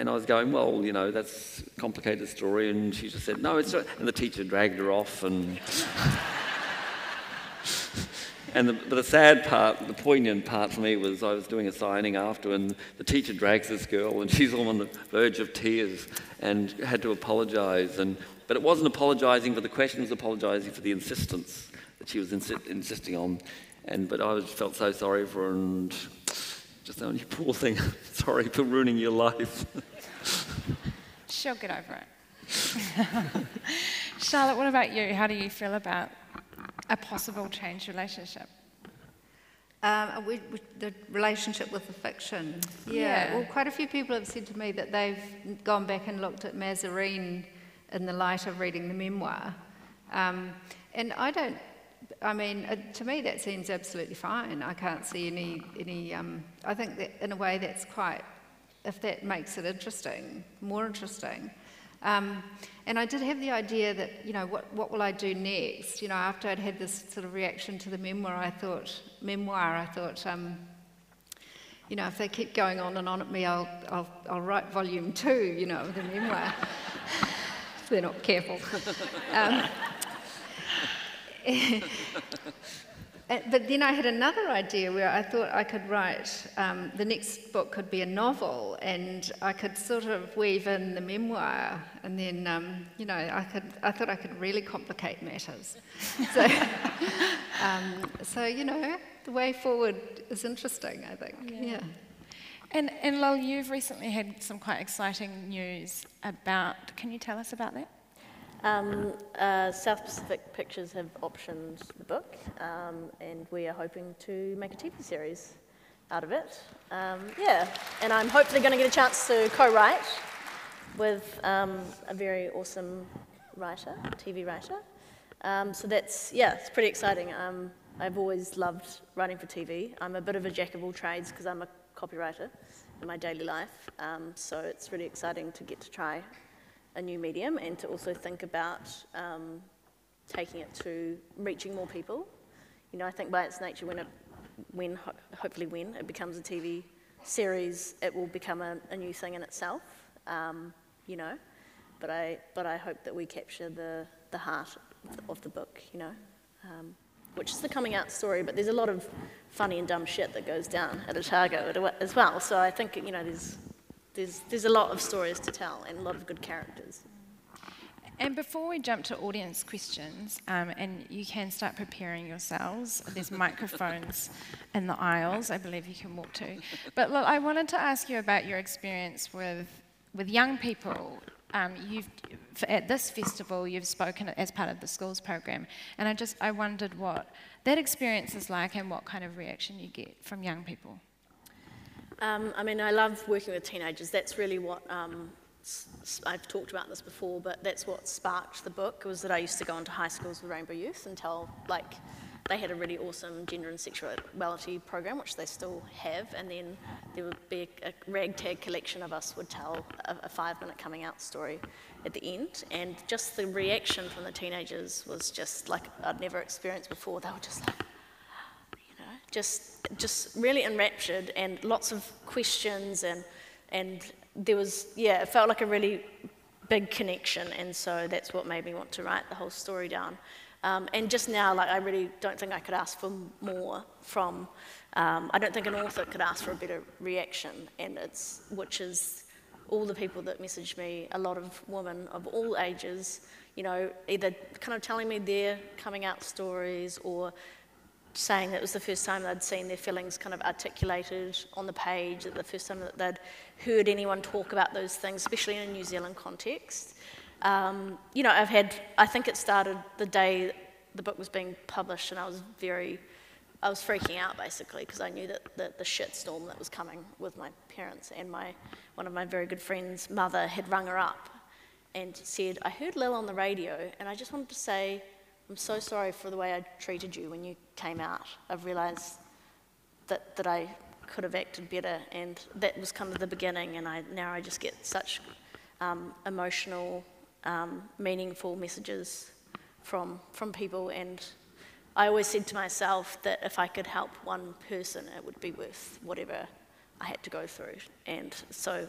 And I was going, "Well, you know, that's a complicated story." And she just said, "No, it's." And the teacher dragged her off, and <laughs> and the, but the sad part, the poignant part for me was I was doing a signing after, and the teacher drags this girl, and she's all on the verge of tears, and had to apologise. And but it wasn't apologising for the question; it was apologising for the insistence that she was insi- insisting on. And, but I felt so sorry for her and just thought, you poor thing, <laughs> sorry for ruining your life. <laughs> She'll get over it. <laughs> Charlotte, what about you? How do you feel about a possible change relationship? Um, we, we, the relationship with the fiction. Yeah. yeah. Well, quite a few people have said to me that they've gone back and looked at Mazarine in the light of reading the memoir. Um, and I don't I mean, uh, to me, that seems absolutely fine. I can't see any, any um, I think that in a way that's quite, if that makes it interesting, more interesting. Um, and I did have the idea that, you know, what, what will I do next? You know, after I'd had this sort of reaction to the memoir, I thought, memoir, I thought, um, you know, if they keep going on and on at me, I'll, I'll, I'll write volume two, you know, the memoir. if <laughs> they're not careful. <laughs> Um, <laughs> but then I had another idea where I thought I could write, um, the next book could be a novel, and I could sort of weave in the memoir, and then, um, you know, I, could, I thought I could really complicate matters. <laughs> so, um, so, you know, the way forward is interesting, I think. Yeah. yeah. And, and Lil, you've recently had some quite exciting news about, can you tell us about that? Um, uh, South Pacific Pictures have optioned the book, um, and we are hoping to make a TV series out of it. Um, yeah, and I'm hopefully going to get a chance to co-write with um, a very awesome writer, TV writer. Um, so that's yeah, it's pretty exciting. Um, I've always loved writing for TV. I'm a bit of a jack of all trades because I'm a copywriter in my daily life. so it's really exciting to get to try a new medium and to also think about um, taking it to reaching more people. You know, I think by its nature, when it, when ho- hopefully when it becomes a TV series, it will become a, a new thing in itself. Um, you know, but I but I hope that we capture the the heart of the, of the book. You know. Um, which is the coming out story, but there's a lot of funny and dumb shit that goes down at Otago as well. So I think you know there's there's, there's a lot of stories to tell and a lot of good characters. And before we jump to audience questions, um, and you can start preparing yourselves, there's microphones <laughs> in the aisles, I believe you can walk to. But look, I wanted to ask you about your experience with, with young people. Um, you've, at this festival, you've spoken as part of the schools program, and I just I wondered what that experience is like and what kind of reaction you get from young people. Um, I mean, I love working with teenagers. That's really what um, I've talked about this before, but that's what sparked the book. Was that I used to go into high schools with Rainbow Youth and tell like they had a really awesome gender and sexuality program, which they still have, and then there would be a, a ragtag collection of us would tell a, a five-minute coming out story at the end, and just the reaction from the teenagers was just like I'd never experienced before. They were just like <gasps> you know, just, just really enraptured and lots of questions and, and there was, yeah, it felt like a really big connection and so that's what made me want to write the whole story down. Um, and just now, like, I really don't think I could ask for more from, um, I don't think an author could ask for a better reaction, and it's, which is all the people that message me, a lot of women of all ages, you know, either kind of telling me their coming out stories or saying that it was the first time they'd seen their feelings kind of articulated on the page, that the first time that they'd heard anyone talk about those things, especially in a New Zealand context. Um, you know, I've had, I think it started the day the book was being published, and I was very, I was freaking out basically because I knew that the, the shitstorm that was coming with my parents and my, one of my very good friends' mother had rung her up and said, I heard Lil on the radio, and I just wanted to say, I'm so sorry for the way I treated you when you came out. I've realised that, that I could have acted better, and that was kind of the beginning. And I, now I just get such um, emotional, um, meaningful messages from, from people. And I always said to myself that if I could help one person, it would be worth whatever I had to go through. And so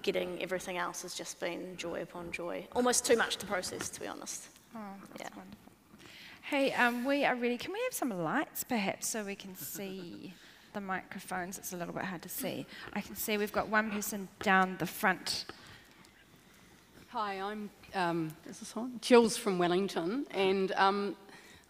getting everything else has just been joy upon joy. Almost too much to process, to be honest. Oh, that's yeah. wonderful. Hey, um, we are ready. Can we have some lights, perhaps, so we can see the microphones? It's a little bit hard to see. I can see we've got one person down the front. Hi, I'm um, is this on? Jules from Wellington, and um,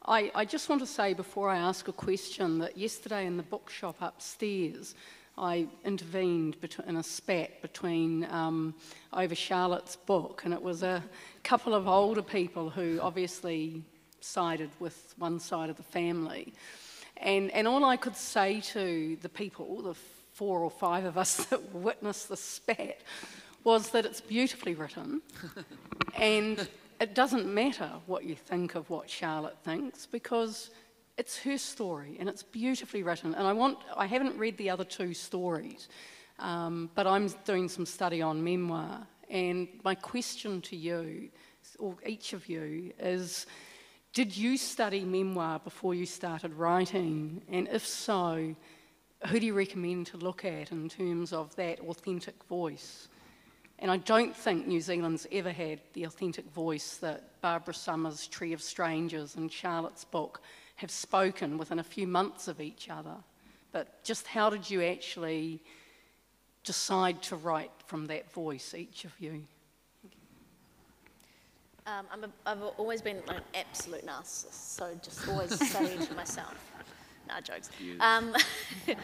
I, I, just want to say before I ask a question that yesterday in the bookshop upstairs, I intervened in a spat between um, over Charlotte's book, and it was a couple of older people who obviously sided with one side of the family. And, and all I could say to the people, the four or five of us <laughs> that witnessed the spat, was that it's beautifully written. <laughs> and it doesn't matter what you think of what Charlotte thinks because it's her story and it's beautifully written. And I want, I haven't read the other two stories, um, but I'm doing some study on memoir. And my question to you, or each of you, is did you study memoir before you started writing? And if so, who do you recommend to look at in terms of that authentic voice? And I don't think New Zealand's ever had the authentic voice that Barbara Sumner's Tree of Strangers and Charlotte's book have spoken within a few months of each other. But just how did you actually decide to write from that voice, each of you? Um, I'm a, I've always been like an absolute narcissist, so just always <laughs> say to myself, nah, jokes. Um, <laughs> yeah,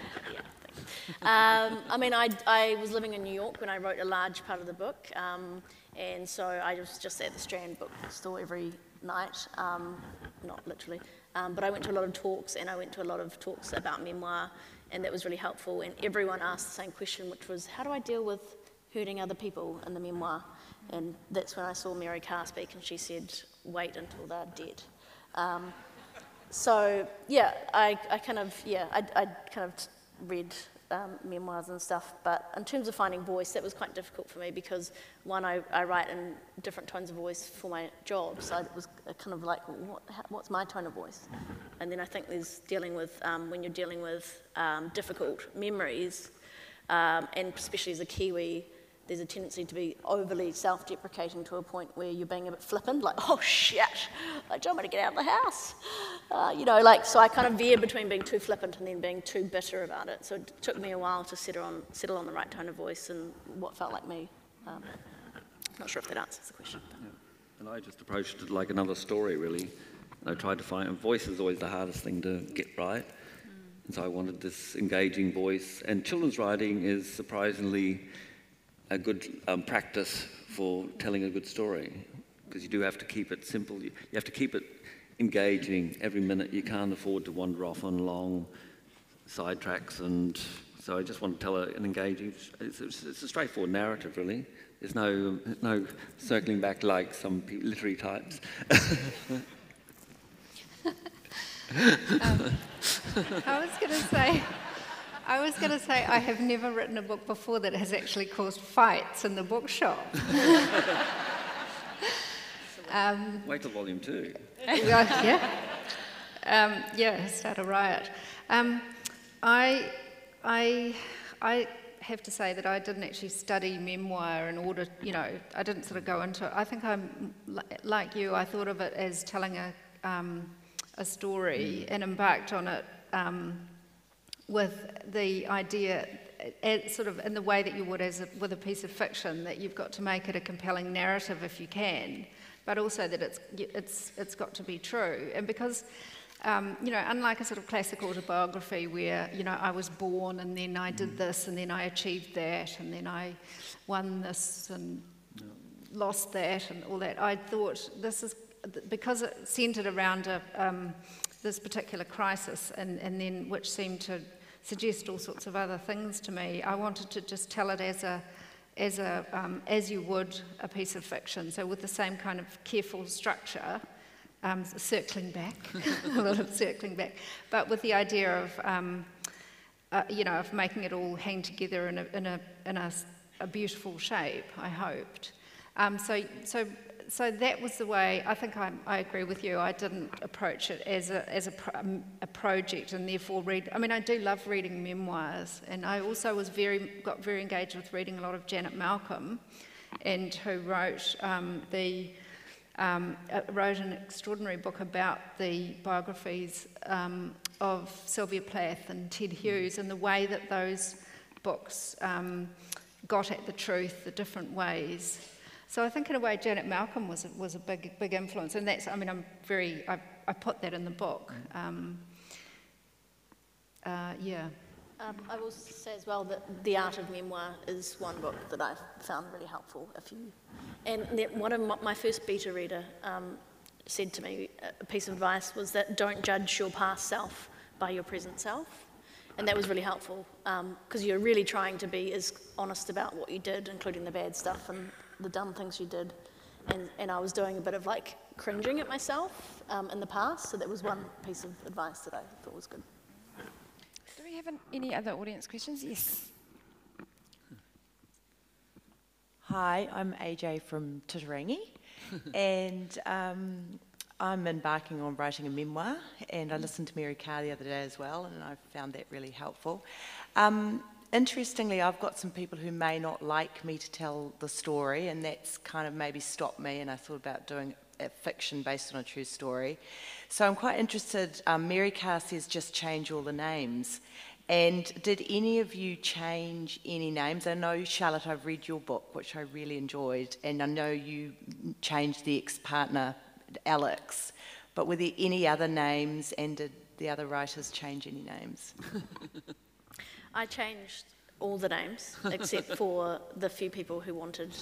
Um, I mean, I, I was living in New York when I wrote a large part of the book, um, and so I was just at the Strand bookstore every night, um, not literally, um, but I went to a lot of talks, and I went to a lot of talks about memoir, and that was really helpful. And everyone asked the same question, which was, how do I deal with hurting other people in the memoir? And that's when I saw Mary Karr speak, and she said, wait until they're dead. Um, so yeah, I, I kind of yeah, I, I kind of read um, memoirs and stuff, but in terms of finding voice, that was quite difficult for me because one, I, I write in different tones of voice for my job, so it was kind of like, what, what's my tone of voice? And then I think there's dealing with um, when you're dealing with um, difficult memories, um, and especially as a Kiwi, there's a tendency to be overly self deprecating to a point where you're being a bit flippant, like, oh shit, I don't want to get out of the house. Uh, you know, like, so I kind of veered between being too flippant and then being too bitter about it. So it took me a while to settle on, settle on the right tone of voice and what felt like me. Um, not sure if that answers the question. Yeah. And I just approached it like another story, really. And I tried to find, and voice is always the hardest thing to get right. Mm. And so I wanted this engaging voice. And children's writing is surprisingly a good um, practice for telling a good story because you do have to keep it simple. You, you have to keep it engaging every minute. You can't afford to wander off on long side tracks. And so I just want to tell an engaging, it's, it's, it's, a straightforward narrative, really. There's no, no circling back like some literary types. <laughs> um, I was going to say. I was going to say, I have never written a book before that has actually caused fights in the bookshop. <laughs> um, Wait till volume two. yeah. Um, yeah, start a riot. Um, I, I, I have to say that I didn't actually study memoir in order, you know, I didn't sort of go into it. I think I'm like you, I thought of it as telling a, um, a story mm. and embarked on it um, with the idea, uh, sort of in the way that you would as a, with a piece of fiction, that you've got to make it a compelling narrative if you can, but also that it's, it's, it's got to be true. And because, um, you know, unlike a sort of classic autobiography where, you know, I was born and then I did mm. this and then I achieved that and then I won this and lost that and all that, I thought this is, because it centered around a, um, this particular crisis and, and then which seemed to suggest all sorts of other things to me. I wanted to just tell it as a, as a, um, as you would a piece of fiction. So with the same kind of careful structure, um, circling back, <laughs> a lot of circling back, but with the idea of, um, uh, you know, of making it all hang together in a, in a, in a, a beautiful shape. I hoped. Um, so, so so that was the way, I think I, I agree with you. I didn't approach it as, a, as a, um, a project and therefore read. I mean, I do love reading memoirs, and I also was very, got very engaged with reading a lot of Janet Malcolm, and who wrote um, the. Um, uh, wrote an extraordinary book about the biographies um, of Sylvia Plath and Ted Hughes and the way that those books um, got at the truth, the different ways so I think in a way Janet Malcolm was a, was a big big influence, and that's I mean I'm very I, I put that in the book. Um, uh, yeah. Um, I will say as well that The Art of Memoir is one book that I've found really helpful. If you, and one of my, first beta reader um, said to me a piece of advice was that don't judge your past self by your present self, and that was really helpful because um, you're really trying to be as honest about what you did, including the bad stuff and the dumb things you did. And, and I was doing a bit of like cringing at myself um, in the past. So that was one piece of advice that I thought was good. Do we have an, any other audience questions? Yes. Hi, I'm AJ from Titirangi, <laughs> and um, I'm embarking on writing a memoir, and I listened to Mary Karr the other day as well, and I found that really helpful. Um, interestingly, I've got some people who may not like me to tell the story, and that's kind of maybe stopped me. And I thought about doing a fiction based on a true story. So I'm quite interested. Um, Mary Karr says just change all the names. And did any of you change any names? I know, Charlotte, I've read your book, which I really enjoyed, and I know you changed the ex partner, Alex. But were there any other names, and did the other writers change any names? <laughs> I changed all the names except <laughs> for the few people who wanted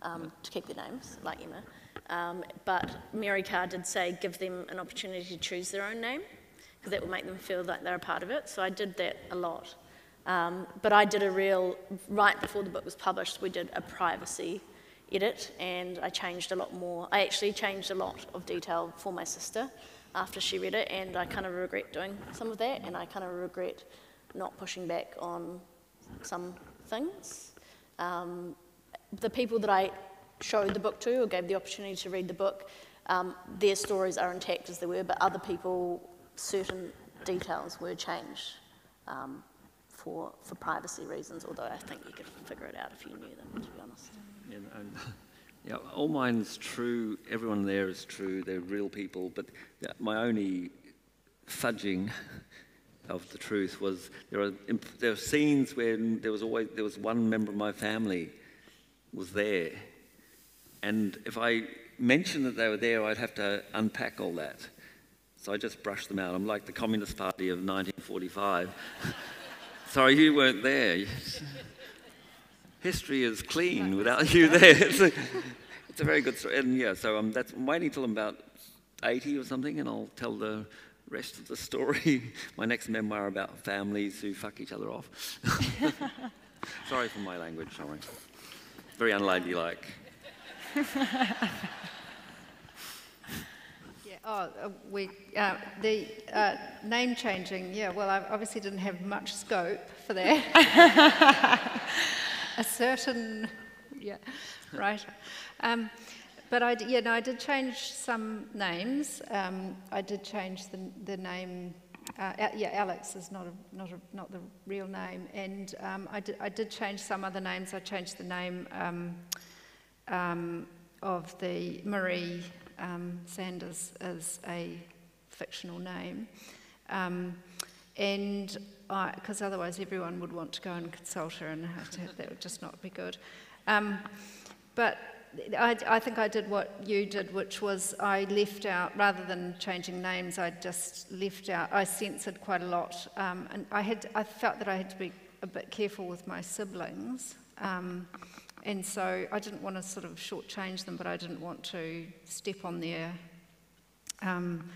um, to keep their names, like Emma. Um, but Mary Karr did say give them an opportunity to choose their own name because that will make them feel like they're a part of it. So I did that a lot. Um, but I did a real, right before the book was published, we did a privacy edit and I changed a lot more. I actually changed a lot of detail for my sister after she read it and I kind of regret doing some of that and I kind of regret not pushing back on some things. Um, the people that I showed the book to or gave the opportunity to read the book, um, their stories are intact as they were, but other people, certain details were changed um, for, for privacy reasons, although I think you could figure it out if you knew them, to be honest. Yeah, no, <laughs> yeah, all mine's true. Everyone there is true. They're real people. But my only fudging <laughs> of the truth was there are there are scenes where there was always there was one member of my family was there, and if I mentioned that they were there, I'd have to unpack all that. So I just brushed them out. I'm like the Communist Party of 1945. <laughs> Sorry, you weren't there. <laughs> History is clean without you there. <laughs> It's a, it's a very good story. And yeah, so um, that's, I'm waiting till I'm about 80 or something, and I'll tell the rest of the story. <laughs> my next memoir about families who fuck each other off. <laughs> sorry for my language, sorry. Very unladylike. <laughs> Yeah, oh, uh, we, uh, the uh, name changing, yeah, well, I obviously didn't have much scope for that. a certain, yeah, right. Um, but I, yeah, no, I did change some names. Um, I did change the, the name. Uh, yeah, Alex is not a, not a, not the real name, and um, I did I did change some other names. I changed the name um, um of the Marie um, Sanders as a fictional name, um, and because otherwise everyone would want to go and consult her, and that would just not be good. but I, I, think I did what you did, which was I left out, rather than changing names, I just left out, I censored quite a lot. Um, and I, had, I felt that I had to be a bit careful with my siblings. Um, and so I didn't want to sort of shortchange them, but I didn't want to step on their, um,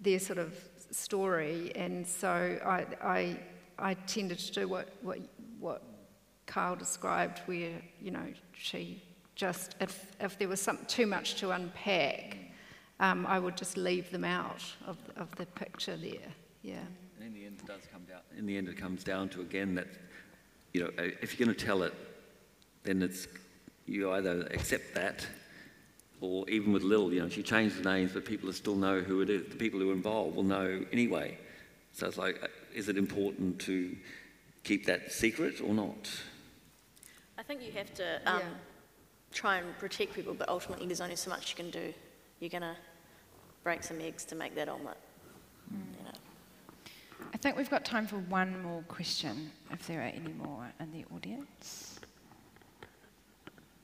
their sort of story. And so I, I, I tended to do what, what, what Carl described, where, you know, she just, if, if there was some, too much to unpack, um, I would just leave them out of, of the picture there. Yeah. And in the end, it does come down. In the end, it comes down to again that, you know, if you're going to tell it, then it's you either accept that, or even with Lil, you know, she changed the names, but people still know who it is. The people who are involved will know anyway. So it's like, uh, is it important to keep that secret or not? I think you have to um, yeah try and protect people, but ultimately there's only so much you can do. You're going to break some eggs to make that omelette. Mm. You know. I think we've got time for one more question, if there are any more in the audience.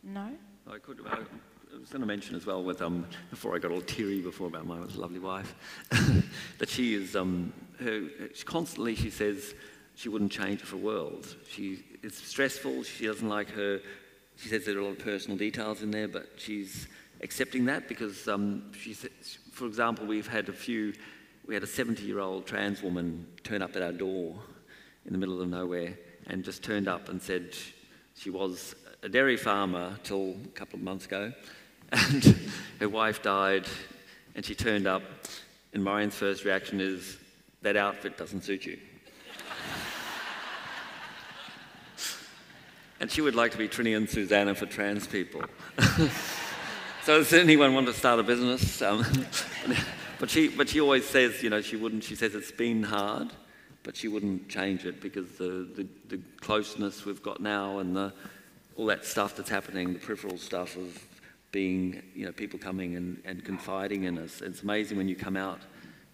No? I could. I was going to mention as well with um before I got all teary before about my lovely wife <laughs> that she is um her she constantly she says she wouldn't change it for world. She it's stressful. She doesn't like her she says there are a lot of personal details in there, but she's accepting that because um, she, for example, we've had a few, we had a 70 year old trans woman turn up at our door in the middle of nowhere and just turned up and said she was a dairy farmer till a couple of months ago <laughs> and her wife died and she turned up and Marian's first reaction is that outfit doesn't suit you. And she would like to be Trinny and Susannah for trans people. <laughs> so does anyone want to start a business? Um, <laughs> but, she, but she always says, you know, she wouldn't, she says it's been hard, but she wouldn't change it because the, the, the closeness we've got now and the, all that stuff that's happening, the peripheral stuff of being, you know, people coming and, and confiding in us. It's amazing when you come out.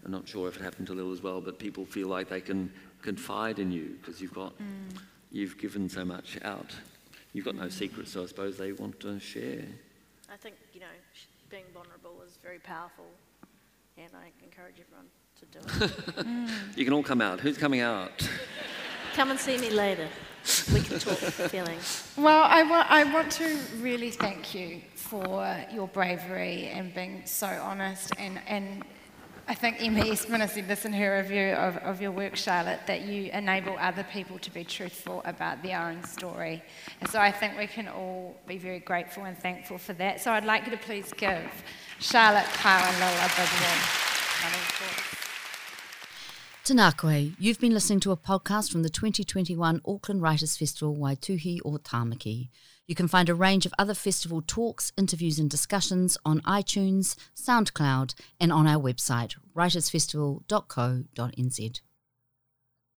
I'm not sure if it happened to Lil as well, but people feel like they can confide in you because you've got mm you've given so much out. You've got no secrets, so I suppose they want to share. I think, you know, being vulnerable is very powerful, and I encourage everyone to do it. <laughs> you can all come out. Who's coming out? Come and see me later. We can talk feelings. Well, I want, I want to really thank you for your bravery and being so honest. And, and I think Emma <laughs> Eastman said this in her review of, of your work, Charlotte, that you enable other people to be truthful about their own story. And so I think we can all be very grateful and thankful for that. So I'd like you to please give Charlotte, Kyle, and Lil a big Tēnā koe, you've been listening to a podcast from the 2021 Auckland Writers Festival Waituhi o Tāmaki. You can find a range of other festival talks, interviews, and discussions on iTunes, SoundCloud, and on our website, writersfestival.co.nz.